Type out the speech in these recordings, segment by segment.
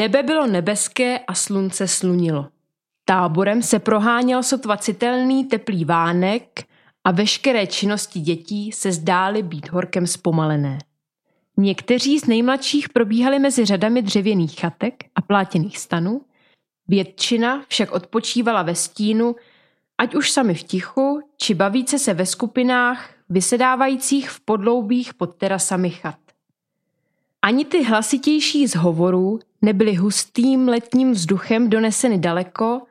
Nebe bylo nebeské a slunce slunilo. Táborem se proháněl sotva citelný teplý vánek a veškeré činnosti dětí se zdály být horkem zpomalené. Někteří z nejmladších probíhali mezi řadami dřevěných chatek a plátěných stanů, většina však odpočívala ve stínu, ať už sami v tichu, či bavíce se ve skupinách, vysedávajících v podloubích pod terasami chat. Ani ty hlasitější z hovorů nebyly hustým letním vzduchem doneseny daleko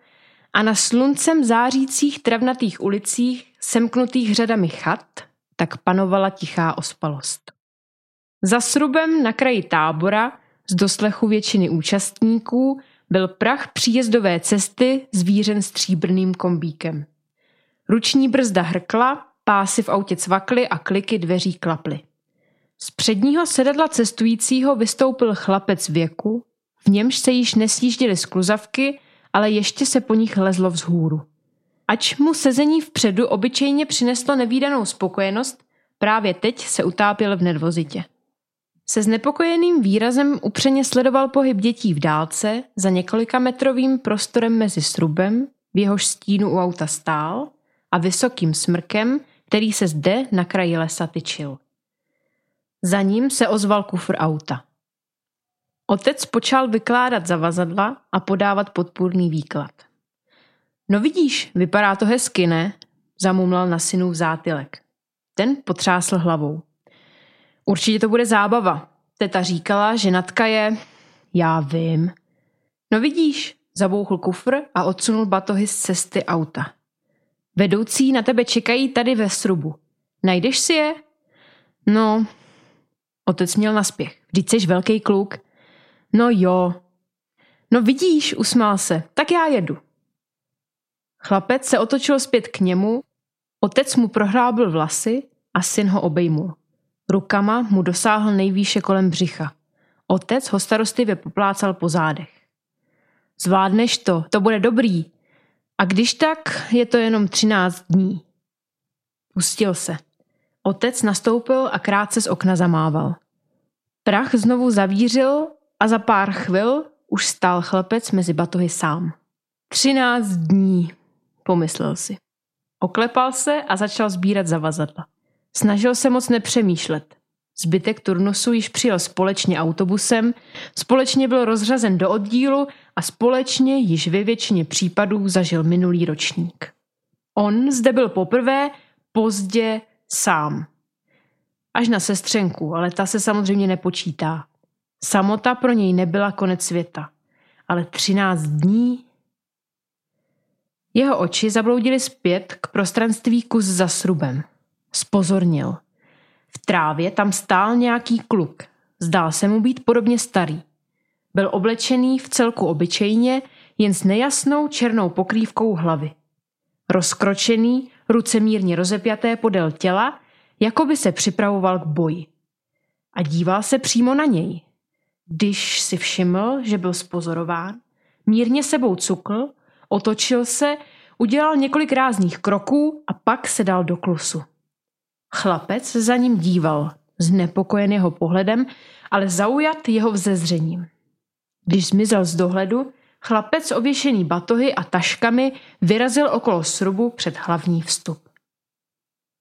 a na sluncem zářících travnatých ulicích, semknutých řadami chat, tak panovala tichá ospalost. Za srubem na kraji tábora, z doslechu většiny účastníků, byl prach příjezdové cesty zvířen stříbrným kombíkem. Ruční brzda hrkla, pásy v autě cvakly a kliky dveří klaply. Z předního sedadla cestujícího vystoupil chlapec věku, v němž se již nesjížděly skluzavky, ale ještě se po nich lezlo vzhůru. Ač mu sezení vpředu obyčejně přineslo nevýdanou spokojenost, právě teď se utápěl v nedvozitě. Se znepokojeným výrazem upřeně sledoval pohyb dětí v dálce za několika metrovým prostorem mezi srubem, v jehož stínu u auta stál, a vysokým smrkem, který se zde na kraji lesa tyčil. Za ním se ozval kufr auta. Otec počal vykládat zavazadla a podávat podpůrný výklad. No vidíš, vypadá to hezky, ne? Zamumlal na synu v zátylek. Ten potřásl hlavou. Určitě to bude zábava. Teta říkala, že Natka je... Já vím. No vidíš, zabouchl kufr a odsunul batohy z cesty auta. Vedoucí na tebe čekají tady ve srubu. Najdeš si je? No, otec měl naspěch. Vždyť jsi velký kluk. No jo. No vidíš, usmál se. Tak já jedu. Chlapec se otočil zpět k němu, otec mu prohrábil vlasy a syn ho obejmul. Rukama mu dosáhl nejvýše kolem břicha. Otec ho starostlivě poplácal po zádech. Zvládneš to, to bude dobrý. A když tak, je to jenom třináct dní. Pustil se. Otec nastoupil a krátce z okna zamával. Prach znovu zavířil a za pár chvil už stál chlapec mezi batohy sám. Třináct dní, pomyslel si. Oklepal se a začal sbírat zavazadla. Snažil se moc nepřemýšlet. Zbytek turnusu již přijel společně autobusem, společně byl rozřazen do oddílu a společně již ve většině případů zažil minulý ročník. On zde byl poprvé pozdě sám. Až na sestřenku, ale ta se samozřejmě nepočítá. Samota pro něj nebyla konec světa. Ale třináct dní? Jeho oči zabloudily zpět k prostranství kus za srubem. Spozornil. V trávě tam stál nějaký kluk. Zdál se mu být podobně starý. Byl oblečený v celku obyčejně, jen s nejasnou černou pokrývkou hlavy. Rozkročený, ruce mírně rozepjaté podél těla, jako by se připravoval k boji. A díval se přímo na něj. Když si všiml, že byl spozorován, mírně sebou cukl, otočil se, udělal několik rázných kroků a pak se dal do klusu. Chlapec za ním díval, znepokojen jeho pohledem, ale zaujat jeho vzezřením. Když zmizel z dohledu, chlapec ověšený batohy a taškami vyrazil okolo srubu před hlavní vstup.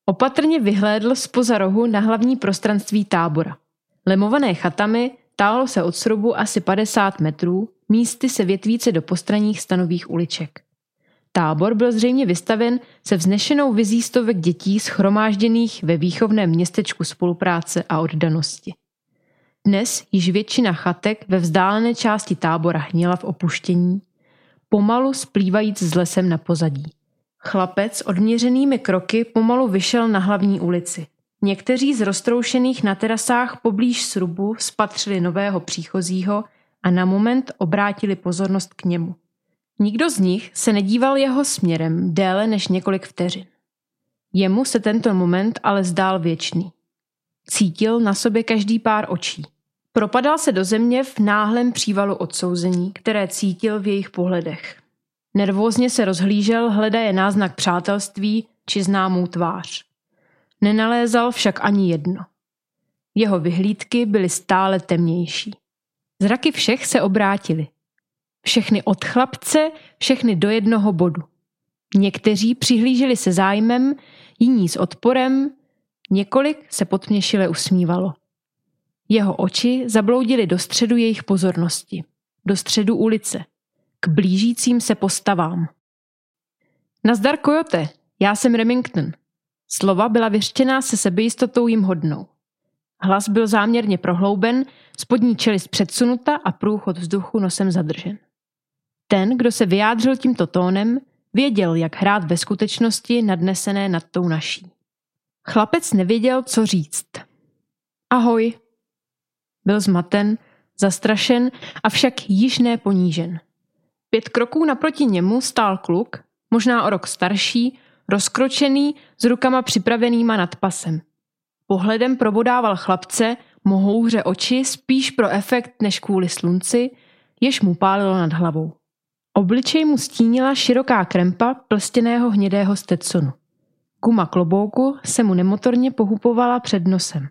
Opatrně vyhlédl spoza rohu na hlavní prostranství tábora. Lemované chatami tálo se od srubu asi 50 metrů, místy se větvíce do postranních stanových uliček. Tábor byl zřejmě vystaven se vznešenou vizí stovek dětí schromážděných ve výchovném městečku spolupráce a oddanosti. Dnes již většina chatek ve vzdálené části tábora hněla v opuštění, pomalu splývajíc s lesem na pozadí. Chlapec odměřenými kroky pomalu vyšel na hlavní ulici. Někteří z roztroušených na terasách poblíž srubu spatřili nového příchozího a na moment obrátili pozornost k němu. Nikdo z nich se nedíval jeho směrem déle než několik vteřin. Jemu se tento moment ale zdál věčný. Cítil na sobě každý pár očí. Propadal se do země v náhlém přívalu odsouzení, které cítil v jejich pohledech. Nervózně se rozhlížel, hledaje náznak přátelství či známou tvář. Nenalézal však ani jedno. Jeho vyhlídky byly stále temnější. Zraky všech se obrátily. Všechny od chlapce, všechny do jednoho bodu. Někteří přihlíželi se zájmem, jiní s odporem, několik se potměšile usmívalo. Jeho oči zabloudily do středu jejich pozornosti, do středu ulice, k blížícím se postavám. Nazdar, Kojote, já jsem Remington. Slova byla vyřčená se sebejistotou jim hodnou. Hlas byl záměrně prohlouben, spodní čelist předsunuta a průchod vzduchu nosem zadržen. Ten, kdo se vyjádřil tímto tónem, věděl, jak hrát ve skutečnosti nadnesené nad tou naší. Chlapec nevěděl, co říct. Ahoj. Byl zmaten, zastrašen, avšak již ne ponížen. Pět kroků naproti němu stál kluk, možná o rok starší, rozkročený, s rukama připravenýma nad pasem. Pohledem probodával chlapce, mohouře oči spíš pro efekt než kvůli slunci, jež mu pálilo nad hlavou. Obličej mu stínila široká krempa plstěného hnědého stetsonu. Kuma klobouku se mu nemotorně pohupovala před nosem.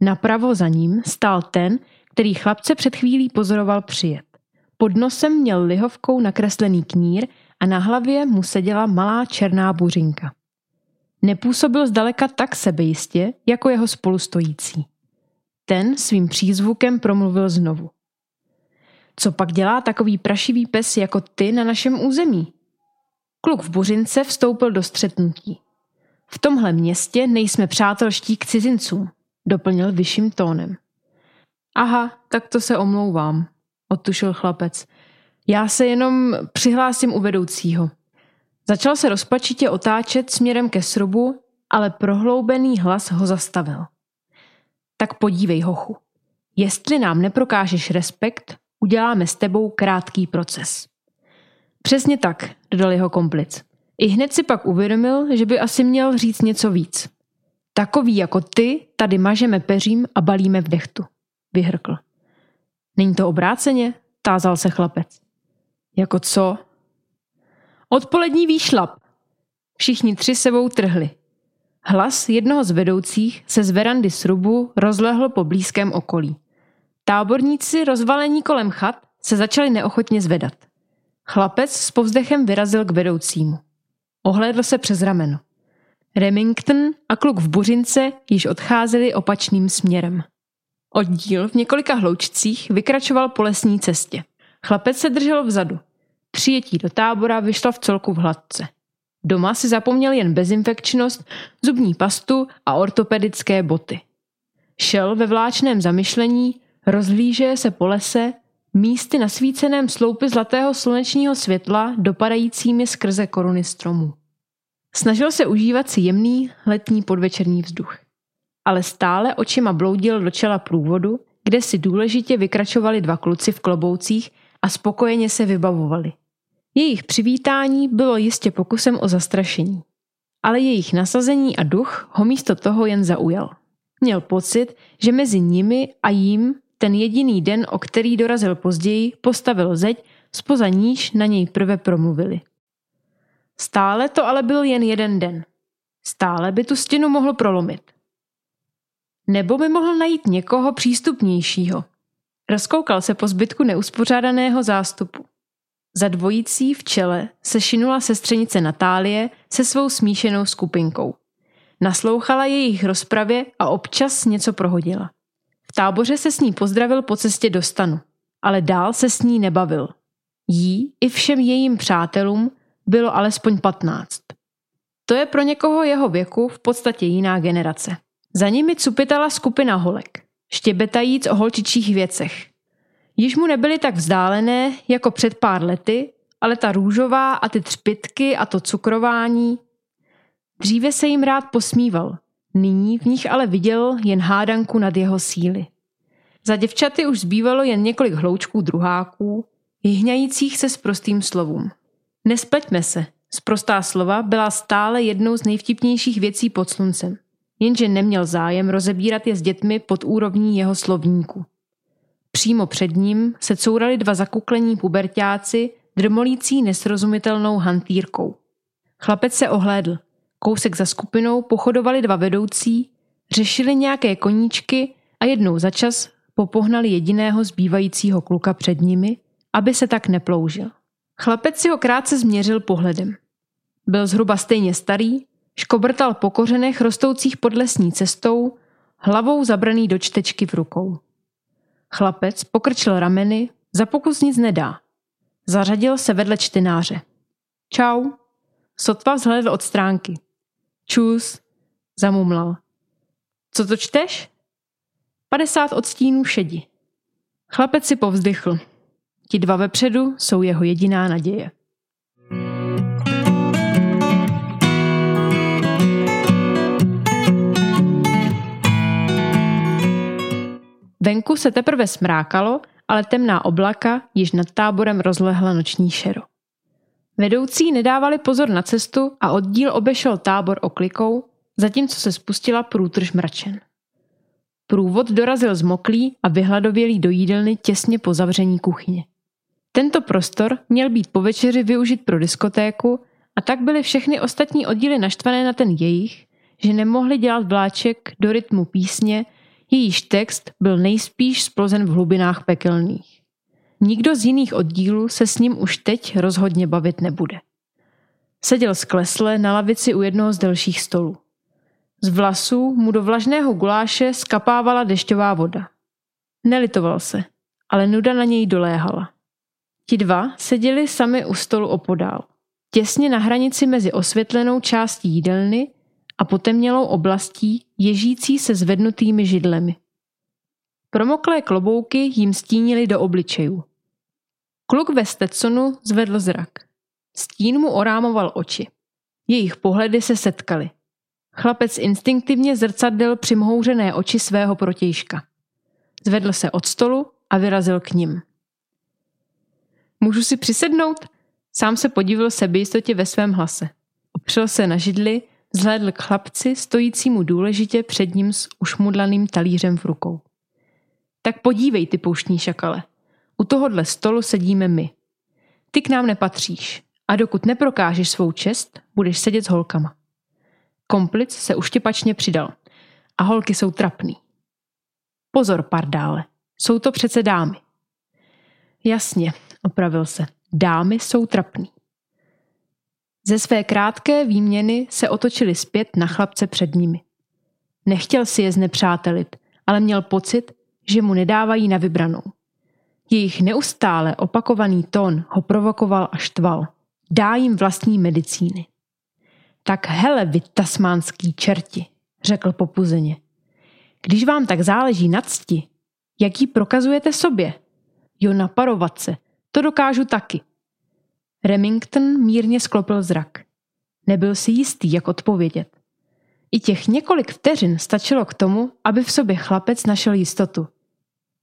Napravo za ním stál ten, který chlapce před chvílí pozoroval přijet. Pod nosem měl lihovkou nakreslený knír a na hlavě mu seděla malá černá buřinka. Nepůsobil zdaleka tak sebejistě, jako jeho spolustojící. Ten svým přízvukem promluvil znovu. Co pak dělá takový prašivý pes jako ty na našem území? Kluk v buřince vstoupil do střetnutí. V tomhle městě nejsme přátelští k cizincům, doplnil vyšším tónem. Aha, tak to se omlouvám, odtušil chlapec. Já se jenom přihlásím u vedoucího. Začal se rozpačitě otáčet směrem ke srubu, ale prohloubený hlas ho zastavil. Tak podívej, hochu. Jestli nám neprokážeš respekt, uděláme s tebou krátký proces. Přesně tak, dodal jeho komplic. I hned si pak uvědomil, že by asi měl říct něco víc. Takový jako ty tady mažeme peřím a balíme v dechtu, vyhrkl. Není to obráceně? Tázal se chlapec. Jako co? Odpolední výšlap. Všichni tři sebou trhli. Hlas jednoho z vedoucích se z verandy srubu rozlehl po blízkém okolí. Táborníci rozvalení kolem chat se začali neochotně zvedat. Chlapec s povzdechem vyrazil k vedoucímu. Ohlédl se přes rameno. Remington a kluk v buřince již odcházeli opačným směrem. Oddíl v několika hloučcích vykračoval po lesní cestě. Chlapec se držel vzadu. Přijetí do tábora vyšlo v celku v hladce. Doma si zapomněl jen bezinfekčnost, zubní pastu a ortopedické boty. Šel ve vláčném zamyšlení, rozhlíže se po lese, místy nasvíceném sloupy zlatého slunečního světla dopadajícími skrze koruny stromů. Snažil se užívat si jemný letní podvečerní vzduch. Ale stále očima bloudil do čela průvodu, kde si důležitě vykračovali dva kluci v kloboucích a spokojeně se vybavovali. Jejich přivítání bylo jistě pokusem o zastrašení. Ale jejich nasazení a duch ho místo toho jen zaujal. Měl pocit, že mezi nimi a jím ten jediný den, o který dorazil později, postavil zeď, spoza níž na něj prve promluvili. Stále to ale byl jen jeden den. Stále by tu stěnu mohl prolomit. Nebo by mohl najít někoho přístupnějšího. Rozkoukal se po zbytku neuspořádaného zástupu. Za dvojicí v čele se šinula sestřenice Natálie se svou smíšenou skupinkou. Naslouchala jejich rozpravě a občas něco prohodila. V táboře se s ní pozdravil po cestě do stanu, ale dál se s ní nebavil. Jí i všem jejím přátelům bylo alespoň patnáct. To je pro někoho jeho věku v podstatě jiná generace. Za nimi cupitala skupina holek, štěbetajíc o holčičích věcech. Již mu nebyly tak vzdálené jako před pár lety, ale ta růžová a ty třpitky a to cukrování. Dříve se jim rád posmíval, nyní v nich ale viděl jen hádanku nad jeho síly. Za děvčaty už zbývalo jen několik hloučků druháků, jihňajících se s prostým slovům. Nespleťme se, sprostá slova byla stále jednou z nejvtipnějších věcí pod sluncem, jenže neměl zájem rozebírat je s dětmi pod úrovní jeho slovníku. Přímo před ním se courali dva zakuklení pubertáci, drmolící nesrozumitelnou hantýrkou. Chlapec se ohlédl. Kousek za skupinou pochodovali dva vedoucí, řešili nějaké koníčky a jednou za čas popohnali jediného zbývajícího kluka před nimi, aby se tak neploužil. Chlapec si ho krátce změřil pohledem. Byl zhruba stejně starý, škobrtal po kořenech rostoucích pod lesní cestou, hlavou zabraný do čtečky v rukou. Chlapec pokrčil rameny, za pokus nic nedá. Zařadil se vedle čtenáře. Čau. Sotva vzhledl od stránky. Čus, zamumlal. Co to čteš? 50 odstínů šedi. Chlapec si povzdychl. Ti dva vepředu jsou jeho jediná naděje. Venku se teprve smrákalo, ale temná oblaka již nad táborem rozlehla noční šero. Vedoucí nedávali pozor na cestu a oddíl obešel tábor oklikou, zatímco se spustila průtrž mračen. Průvod dorazil zmoklý a vyhladovělý do jídelny těsně po zavření kuchyně. Tento prostor měl být po večeři využit pro diskotéku a tak byly všechny ostatní oddíly naštvané na ten jejich, že nemohli dělat vláček do rytmu písně, jejíž text byl nejspíš splozen v hlubinách pekelných. Nikdo z jiných oddílů se s ním už teď rozhodně bavit nebude. Seděl sklesle na lavici u jednoho z delších stolů. Z vlasů mu do vlažného guláše skapávala dešťová voda. Nelitoval se, ale nuda na něj doléhala. Ti dva seděli sami u stolu opodál, těsně na hranici mezi osvětlenou částí jídelny a potemnělou oblastí ježící se zvednutými židlemi. Promoklé klobouky jim stínili do obličejů. Kluk ve Stetsonu zvedl zrak. Stín mu orámoval oči. Jejich pohledy se setkaly. Chlapec instinktivně zrcadlil přimhouřené oči svého protějška. Zvedl se od stolu a vyrazil k ním. Můžu si přisednout? Sám se podívil sebejistotě ve svém hlase. Opřel se na židli, zhlédl k chlapci, stojícímu důležitě před ním s ušmudlaným talířem v rukou. Tak podívej, ty pouštní šakale. U tohohle stolu sedíme my. Ty k nám nepatříš a dokud neprokážeš svou čest, budeš sedět s holkama. Komplic se uštěpačně přidal. A holky jsou trapný. Pozor, pardále. Jsou to přece dámy. Jasně, opravil se. Dámy jsou trapný. Ze své krátké výměny se otočili zpět na chlapce před nimi. Nechtěl si je znepřátelit, ale měl pocit, že mu nedávají na vybranou. Jejich neustále opakovaný tón ho provokoval a štval. Dá jim vlastní medicíny. Tak hele vy tasmánský čerti, řekl popuzeně. Když vám tak záleží na cti, jak ji prokazujete sobě? Jo, naparovat se, to dokážu taky. Remington mírně sklopil zrak. Nebyl si jistý, jak odpovědět. I těch několik vteřin stačilo k tomu, aby v sobě chlapec našel jistotu.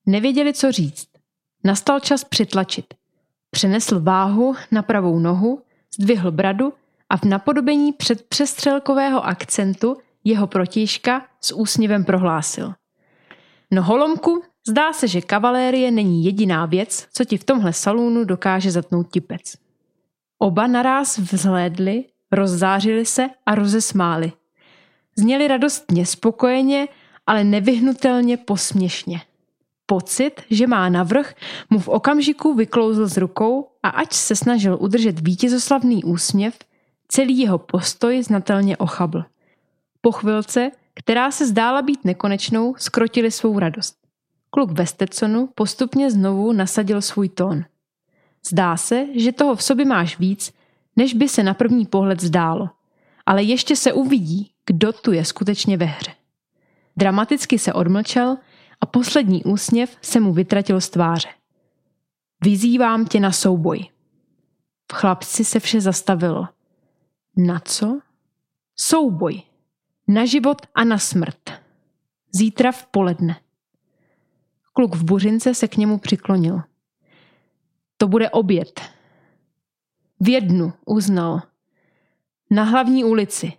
Nevěděli, co říct. Nastal čas přitlačit. Přenesl váhu na pravou nohu, zdvihl bradu a v napodobení předpřestřelkového akcentu jeho protějška s úsměvem prohlásil. No holomku, zdá se, že kavalérie není jediná věc, co ti v tomhle salonu dokáže zatnout tipec. Oba naraz vzhlédli, rozzářili se a rozesmáli. Zněli radostně, spokojeně, ale nevyhnutelně posměšně. Pocit, že má navrh, mu v okamžiku vyklouzl z rukou a ať se snažil udržet vítězoslavný úsměv, celý jeho postoj znatelně ochabl. Po chvilce, která se zdála být nekonečnou, skrotili svou radost. Kluk ve Stetsonu postupně znovu nasadil svůj tón. Zdá se, že toho v sobě máš víc, než by se na první pohled zdálo. Ale ještě se uvidí, kdo tu je skutečně ve hře. Dramaticky se odmlčel a poslední úsměv se mu vytratil z tváře. Vyzývám tě na souboj. V chlapci se vše zastavilo. Na co? Souboj. Na život a na smrt. Zítra v poledne. Kluk v buřince se k němu přiklonil. To bude oběd. V jednu, uznal. Na hlavní ulici.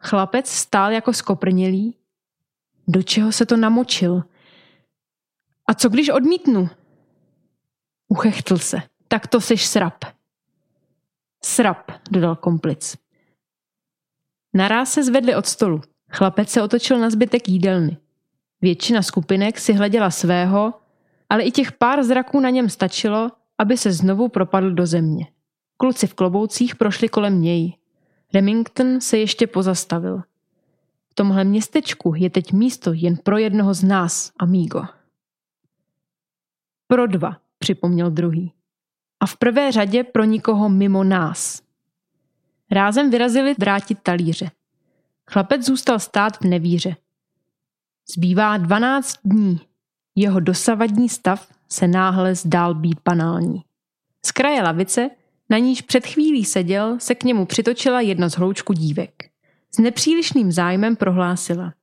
Chlapec stál jako skoprnělý. Do čeho se to namočil? A co když odmítnu? Uchechtl se. Tak to seš srap. Srap, dodal komplic. Naráz se zvedli od stolu. Chlapec se otočil na zbytek jídelny. Většina skupinek si hleděla svého, ale i těch pár zraků na něm stačilo, aby se znovu propadl do země. Kluci v kloboucích prošli kolem něj. Remington se ještě pozastavil. V tomhle městečku je teď místo jen pro jednoho z nás, amigo. Pro dva, připomněl druhý. A v prvé řadě pro nikoho mimo nás. Rázem vyrazili vrátit talíře. Chlapec zůstal stát v nevíře. Zbývá 12 dní. Jeho dosavadní stav se náhle zdál být banální. Z kraje lavice, na níž před chvílí seděl, se k němu přitočila jedna z hloučku dívek. S nepřílišným zájmem prohlásila.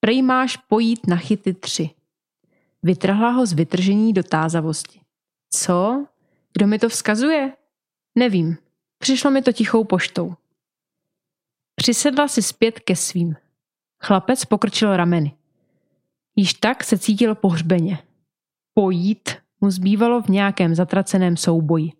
Prej máš pojít na chyty tři. Vytrhla ho z vytržení dotázavosti. Co? Kdo mi to vzkazuje? Nevím. Přišlo mi to tichou poštou. Přisedla si zpět ke svým. Chlapec pokrčil rameny. Již tak se cítil pohřbeně. Pojít mu zbývalo v nějakém zatraceném souboji.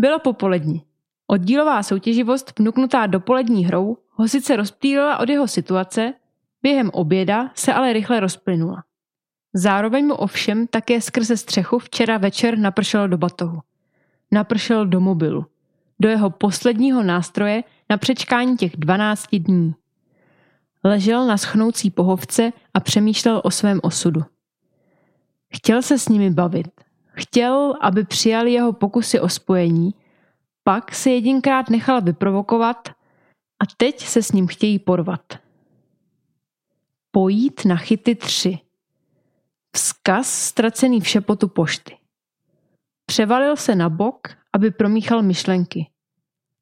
Bylo popolední. Oddílová soutěživost vnuknutá dopolední hrou ho sice rozptýlila od jeho situace, během oběda se ale rychle rozplynula. Zároveň mu ovšem také skrze střechu včera večer napršelo do batohu. Napršel do mobilu. Do jeho posledního nástroje na přečkání těch 12 dní. Ležel na schnoucí pohovce a přemýšlel o svém osudu. Chtěl se s nimi bavit. Chtěl, aby přijali jeho pokusy o spojení, pak se jedinkrát nechal vyprovokovat a teď se s ním chtějí porvat. Pojít na chyty tři. Vzkaz ztracený v šepotu pošty. Převalil se na bok, aby promíchal myšlenky.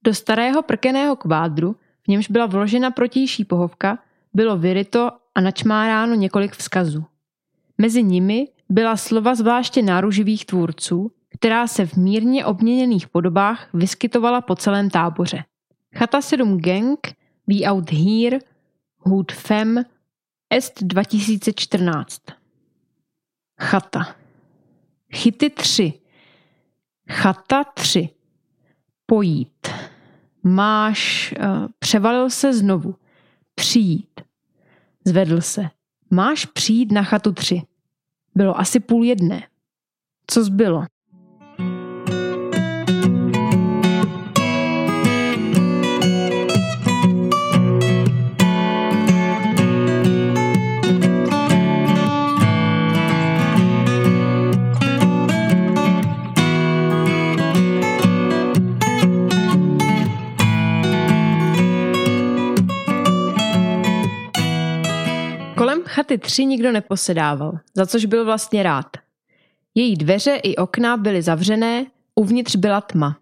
Do starého prkeného kvádru, v němž byla vložena protější pohovka, bylo vyryto a načmáráno několik vzkazů. Mezi nimi byla slova zvláště náruživých tvůrců, která se v mírně obměněných podobách vyskytovala po celém táboře. Chata 7 Gang, Be Out Here, Hood Fem, Est 2014. Chata. Chyty 3. Chata 3. Pojít. Máš, uh, převalil se znovu. Přijít. Zvedl se. Máš přijít na chatu 3. Bylo asi půl jedné. Co zbylo? Chaty tři nikdo neposedával, za což byl vlastně rád. Její dveře i okna byly zavřené, uvnitř byla tma.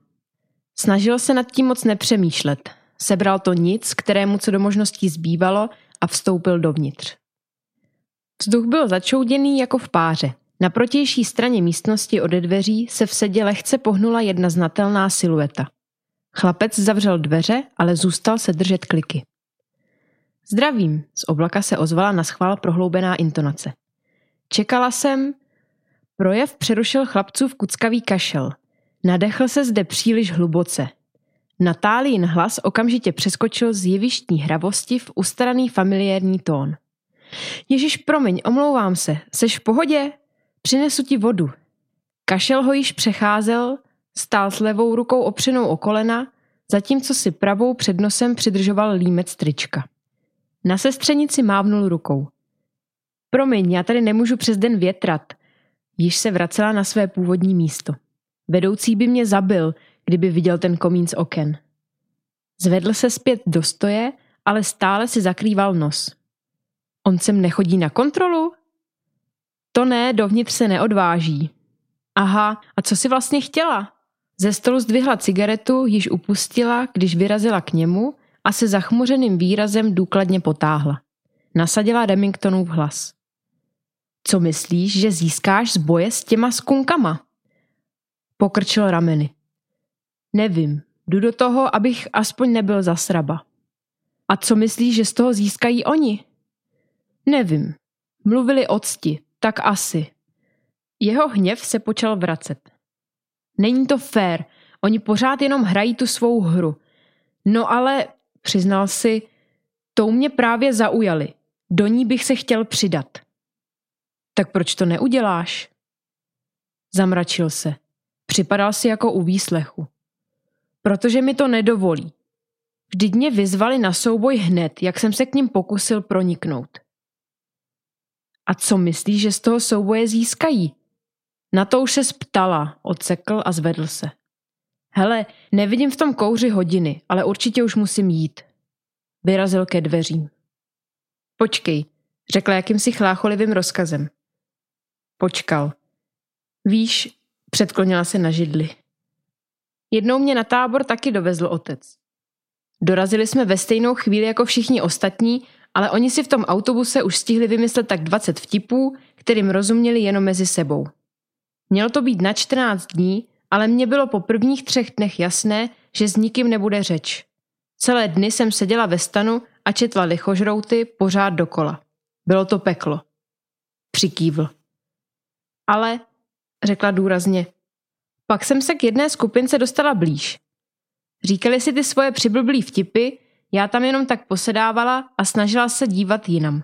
Snažil se nad tím moc nepřemýšlet. Sebral to nic, kterému co do možností zbývalo a vstoupil dovnitř. Vzduch byl začouděný jako v páře. Na protější straně místnosti ode dveří se v sedě lehce pohnula jedna znatelná silueta. Chlapec zavřel dveře, ale zůstal se držet kliky. Zdravím, z oblaka se ozvala na schvál prohloubená intonace. Čekala jsem... Projev přerušil chlapcův kuckavý kašel. Nadechl se zde příliš hluboce. Natálín hlas okamžitě přeskočil z jevištní hravosti v ustaraný familiární tón. Ježíš, promiň, omlouvám se, seš v pohodě? Přinesu ti vodu. Kašel ho již přecházel, stál s levou rukou opřenou o kolena, zatímco si pravou před nosem přidržoval límec trička. Na sestřenici mávnul rukou. Promiň, já tady nemůžu přes den větrat. Již se vracela na své původní místo. Vedoucí by mě zabil, kdyby viděl ten komín z oken. Zvedl se zpět do stoje, ale stále si zakrýval nos. On sem nechodí na kontrolu? To ne, dovnitř se neodváží. Aha, a co si vlastně chtěla? Ze stolu zdvihla cigaretu, již upustila, když vyrazila k němu a se zachmuřeným výrazem důkladně potáhla. Nasadila Remingtonův hlas. Co myslíš, že získáš z boje s těma skunkama? Pokrčil rameny. Nevím, jdu do toho, abych aspoň nebyl zasraba. A co myslíš, že z toho získají oni? Nevím. Mluvili o cti, tak asi. Jeho hněv se počal vracet. Není to fér, oni pořád jenom hrají tu svou hru. No ale Přiznal si, tou mě právě zaujali. Do ní bych se chtěl přidat. Tak proč to neuděláš? Zamračil se. Připadal si jako u výslechu. Protože mi to nedovolí. Vždyť mě vyzvali na souboj hned, jak jsem se k ním pokusil proniknout. A co myslíš, že z toho souboje získají? Na to už se sptala, odsekl a zvedl se. Hele, nevidím v tom kouři hodiny, ale určitě už musím jít. Vyrazil ke dveřím. Počkej, řekla jakýmsi chlácholivým rozkazem. Počkal. Víš, předklonila se na židli. Jednou mě na tábor taky dovezl otec. Dorazili jsme ve stejnou chvíli jako všichni ostatní, ale oni si v tom autobuse už stihli vymyslet tak 20 vtipů, kterým rozuměli jenom mezi sebou. Mělo to být na 14 dní, ale mně bylo po prvních třech dnech jasné, že s nikým nebude řeč. Celé dny jsem seděla ve stanu a četla lichožrouty pořád dokola. Bylo to peklo. Přikývl. Ale, řekla důrazně, pak jsem se k jedné skupince dostala blíž. Říkali si ty svoje přiblblý vtipy, já tam jenom tak posedávala a snažila se dívat jinam.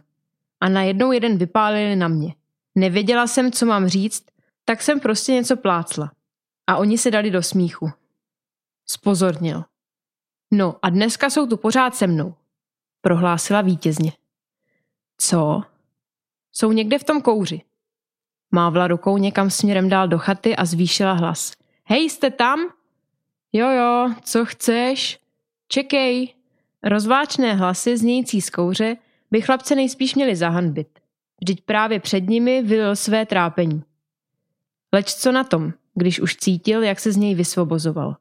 A najednou jeden vypálili na mě. Nevěděla jsem, co mám říct, tak jsem prostě něco plácla. A oni se dali do smíchu. Spozornil. No a dneska jsou tu pořád se mnou, prohlásila vítězně. Co? Jsou někde v tom kouři. Mávla rukou někam směrem dál do chaty a zvýšila hlas. Hej, jste tam? Jo, jo, co chceš? Čekej. Rozváčné hlasy znějící z kouře by chlapce nejspíš měli zahanbit. Vždyť právě před nimi vylil své trápení. Leč co na tom, když už cítil, jak se z něj vysvobozoval.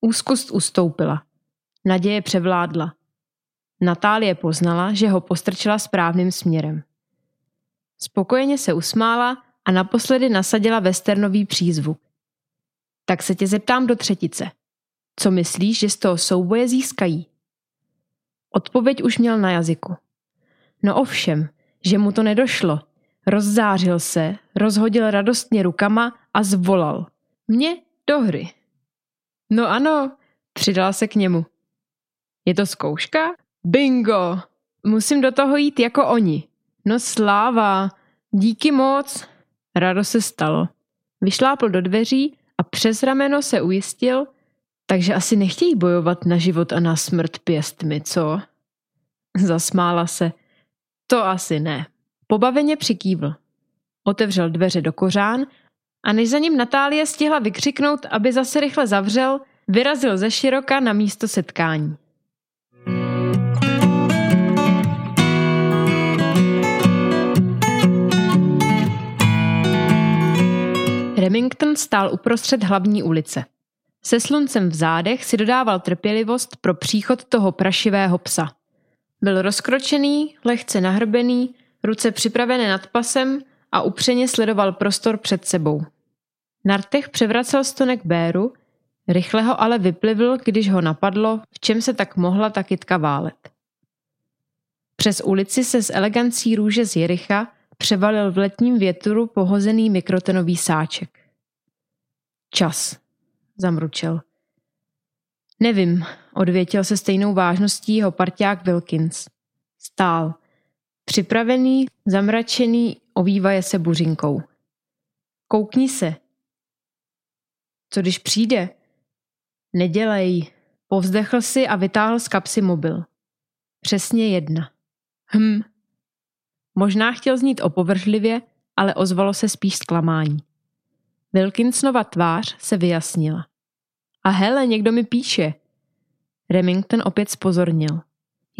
Úzkost ustoupila. Naděje převládla. Natálie poznala, že ho postrčila správným směrem. Spokojeně se usmála a naposledy nasadila westernový přízvuk. Tak se tě zeptám do třetice. Co myslíš, že z toho souboje získají? Odpověď už měl na jazyku. No ovšem, že mu to nedošlo. Rozzářil se, rozhodil radostně rukama a zvolal. Mě do hry. No ano, přidala se k němu. Je to zkouška? Bingo! Musím do toho jít jako oni. No sláva, díky moc. Rado se stalo. Vyšlápl do dveří a přes rameno se ujistil, takže asi nechtějí bojovat na život a na smrt pěstmi, co? Zasmála se. To asi ne. Pobaveně přikývl. Otevřel dveře do kořán a než za ním Natálie stihla vykřiknout, aby zase rychle zavřel, vyrazil ze široka na místo setkání. Remington stál uprostřed hlavní ulice. Se sluncem v zádech si dodával trpělivost pro příchod toho prašivého psa. Byl rozkročený, lehce nahrbený, ruce připravené nad pasem a upřeně sledoval prostor před sebou. Nartech převracel stonek Béru, rychle ho ale vyplivl, když ho napadlo, v čem se tak mohla ta kytka válet. Přes ulici se z elegancí růže z Jericha převalil v letním větru pohozený mikrotenový sáček. Čas, zamručel. Nevím, odvětil se stejnou vážností jeho parťák Wilkins. Stál. Připravený, zamračený, ovývaje se buřinkou. Koukni se. Co když přijde? Nedělej. Povzdechl si a vytáhl z kapsy mobil. Přesně jedna. Hm. Možná chtěl znít opovržlivě, ale ozvalo se spíš zklamání. Wilkinsonova tvář se vyjasnila. A hele, někdo mi píše. Remington opět spozornil.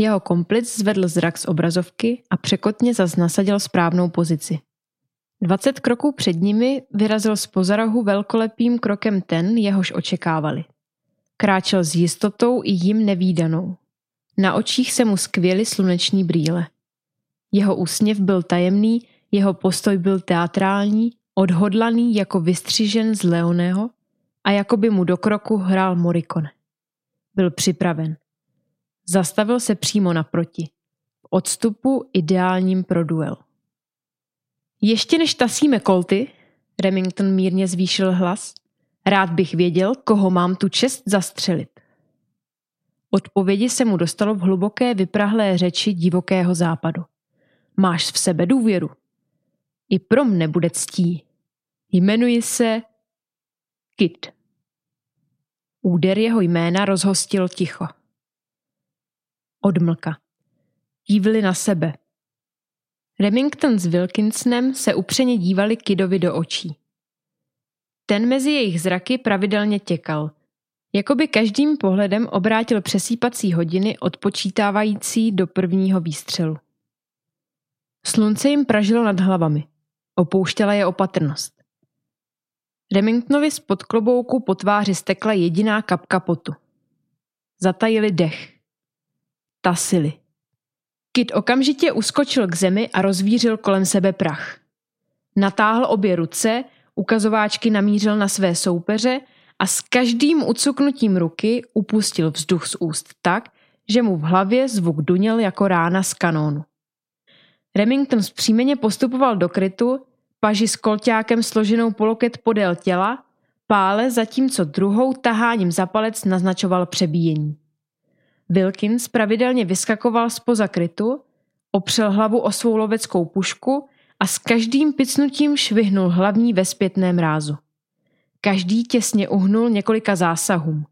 Jeho komplic zvedl zrak z obrazovky a překotně zas nasadil správnou pozici. Dvacet kroků před nimi vyrazil z pozarahu velkolepým krokem ten, jehož očekávali. Kráčel s jistotou i jim nevýdanou. Na očích se mu skvěly sluneční brýle. Jeho úsměv byl tajemný, jeho postoj byl teatrální, odhodlaný jako vystřižen z Leoného a jako by mu do kroku hrál Morikone. Byl připraven. Zastavil se přímo naproti. V odstupu ideálním pro duel. Ještě než tasíme kolty, Remington mírně zvýšil hlas, rád bych věděl, koho mám tu čest zastřelit. Odpovědi se mu dostalo v hluboké vyprahlé řeči divokého západu. máš v sebe důvěru. I pro mne bude ctí. Jmenuji se Kit. Úder jeho jména rozhostil ticho. Odmlka. Dívili na sebe. Remington s Wilkinsonem se upřeně dívali Kidovi do očí. Ten mezi jejich zraky pravidelně těkal. Jakoby každým pohledem obrátil přesýpací hodiny odpočítávající do prvního výstřelu. Slunce jim pražilo nad hlavami. Opouštěla je opatrnost. Remingtonovi z klobouku po tváři stekla jediná kapka potu. Zatajili dech. Tasili. Kit okamžitě uskočil k zemi a rozvířil kolem sebe prach. Natáhl obě ruce, ukazováčky namířil na své soupeře a s každým ucuknutím ruky upustil vzduch z úst tak, že mu v hlavě zvuk duněl jako rána z kanónu. Remington zpřímeně postupoval do krytu, paži s kolťákem složenou poloket podél těla, pále zatímco druhou taháním za palec naznačoval přebíjení. Wilkins pravidelně vyskakoval spoza krytu, opřel hlavu o svou loveckou pušku a s každým picnutím švihnul hlavní ve zpětném rázu. Každý těsně uhnul několika zásahům.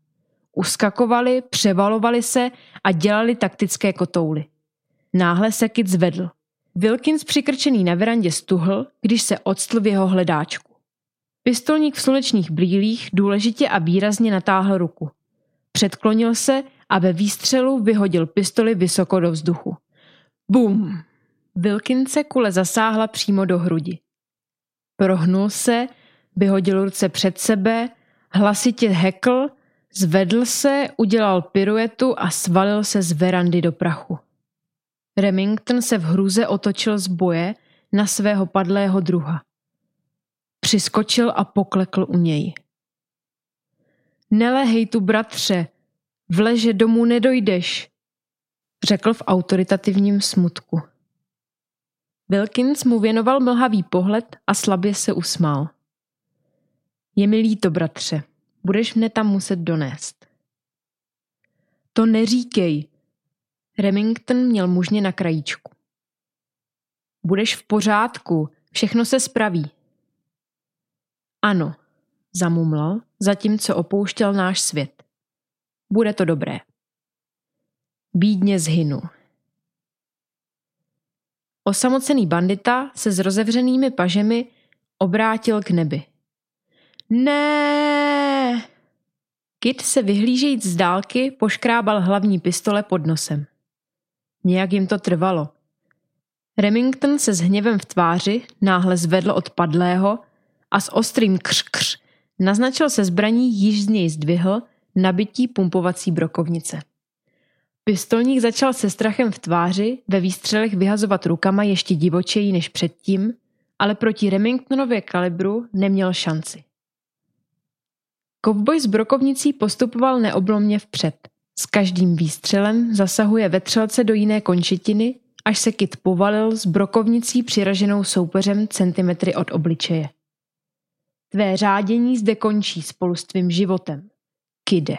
Uskakovali, převalovali se a dělali taktické kotouly. Náhle se Kit zvedl. Wilkins přikrčený na verandě stuhl, když se odstl v jeho hledáčku. Pistolník v slunečních brýlích důležitě a výrazně natáhl ruku. Předklonil se a ve výstřelu vyhodil pistoli vysoko do vzduchu. Bum! Wilkinse kule zasáhla přímo do hrudi. Prohnul se, vyhodil ruce před sebe, hlasitě hekl, zvedl se, udělal piruetu a svalil se z verandy do prachu. Remington se v hruze otočil z boje na svého padlého druha. Přiskočil a poklekl u něj. Nelehej tu, bratře, v leže domů nedojdeš, řekl v autoritativním smutku. Wilkins mu věnoval mlhavý pohled a slabě se usmál. Je mi líto, bratře, budeš mne tam muset donést. To neříkej, Remington měl mužně na krajíčku. Budeš v pořádku, všechno se spraví. Ano, zamumlal, zatímco opouštěl náš svět. Bude to dobré. Bídně zhynu. Osamocený bandita se s rozevřenými pažemi obrátil k nebi. Ne! Kit se vyhlížejíc z dálky poškrábal hlavní pistole pod nosem. Nějak jim to trvalo. Remington se s hněvem v tváři náhle zvedl od padlého a s ostrým kř-kř naznačil se zbraní, již z něj zdvihl, nabití pumpovací brokovnice. Pistolník začal se strachem v tváři ve výstřelech vyhazovat rukama ještě divočeji než předtím, ale proti Remingtonově kalibru neměl šanci. Kovboj s brokovnicí postupoval neoblomně vpřed – s každým výstřelem zasahuje vetřelce do jiné končetiny, až se kit povalil s brokovnicí přiraženou soupeřem centimetry od obličeje. Tvé řádění zde končí spolu s tvým životem. Kide.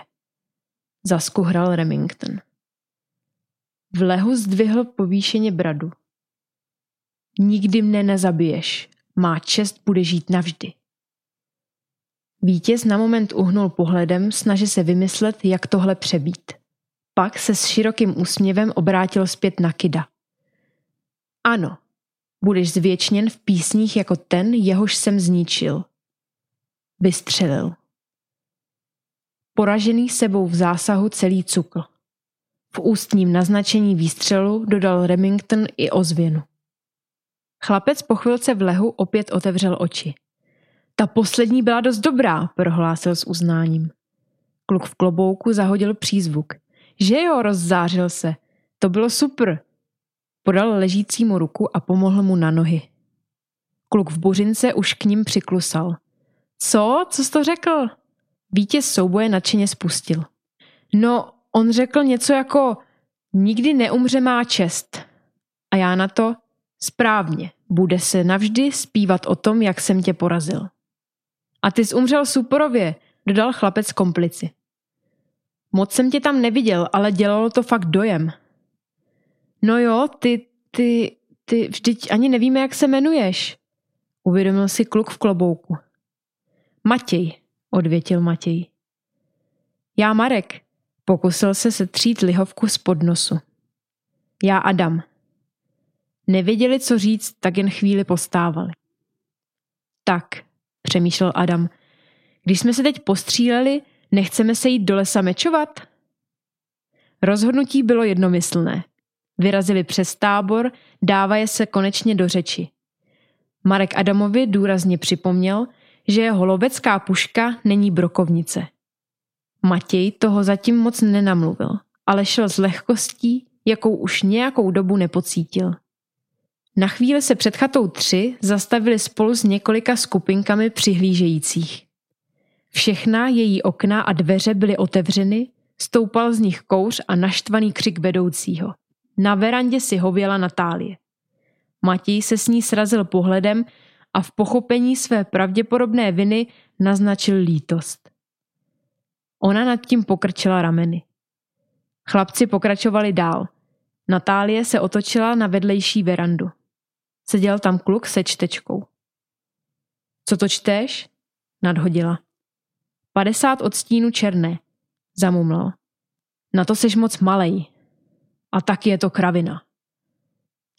Zaskuhral Remington. V lehu zdvihl povýšeně bradu. Nikdy mne nezabiješ. Má čest bude žít navždy. Vítěz na moment uhnul pohledem, snaží se vymyslet, jak tohle přebít. Pak se s širokým úsměvem obrátil zpět na Kida. Ano, budeš zvětšněn v písních jako ten, jehož jsem zničil. Vystřelil. Poražený sebou v zásahu celý cukl. V ústním naznačení výstřelu dodal Remington i ozvěnu. Chlapec po chvilce v lehu opět otevřel oči. Ta poslední byla dost dobrá, prohlásil s uznáním. Kluk v klobouku zahodil přízvuk. Že jo, rozzářil se. To bylo super. Podal ležícímu ruku a pomohl mu na nohy. Kluk v buřince už k ním přiklusal. Co? Co jsi to řekl? Vítěz souboje nadšeně spustil. No, on řekl něco jako nikdy neumře má čest. A já na to správně, bude se navždy zpívat o tom, jak jsem tě porazil. A ty jsi umřel superově, dodal chlapec komplici. Moc jsem tě tam neviděl, ale dělalo to fakt dojem. No jo, ty, ty, ty vždyť ani nevíme, jak se jmenuješ. Uvědomil si kluk v klobouku. Matěj, odvětil Matěj. Já Marek, pokusil se setřít lihovku z podnosu. Já Adam. Nevěděli, co říct, tak jen chvíli postávali. Tak, přemýšlel Adam, když jsme se teď postříleli, nechceme se jít do lesa mečovat? Rozhodnutí bylo jednomyslné. Vyrazili přes tábor, dávaje se konečně do řeči. Marek Adamovi důrazně připomněl, že jeho lovecká puška není brokovnice. Matěj toho zatím moc nenamluvil, ale šel s lehkostí, jakou už nějakou dobu nepocítil. Na chvíli se před chatou tři zastavili spolu s několika skupinkami přihlížejících. Všechna její okna a dveře byly otevřeny, stoupal z nich kouř a naštvaný křik vedoucího. Na verandě si hověla Natálie. Matěj se s ní srazil pohledem a v pochopení své pravděpodobné viny naznačil lítost. Ona nad tím pokrčila rameny. Chlapci pokračovali dál. Natálie se otočila na vedlejší verandu. Seděl tam kluk se čtečkou. Co to čteš? Nadhodila. 50 odstínů černé, zamumlal. Na to seš moc malej. A taky je to kravina.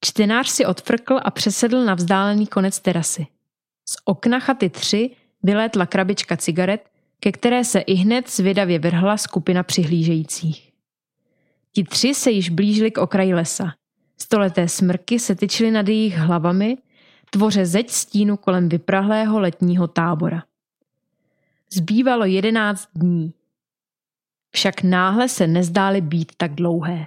Čtenář si odfrkl a přesedl na vzdálený konec terasy. Z okna chaty tři vylétla krabička cigaret, ke které se i hned zvědavě vrhla skupina přihlížejících. Ti tři se již blížili k okraji lesa. Stoleté smrky se tyčily nad jejich hlavami, tvoře zeď stínu kolem vyprahlého letního tábora. Zbývalo jedenáct dní. Však náhle se nezdály být tak dlouhé.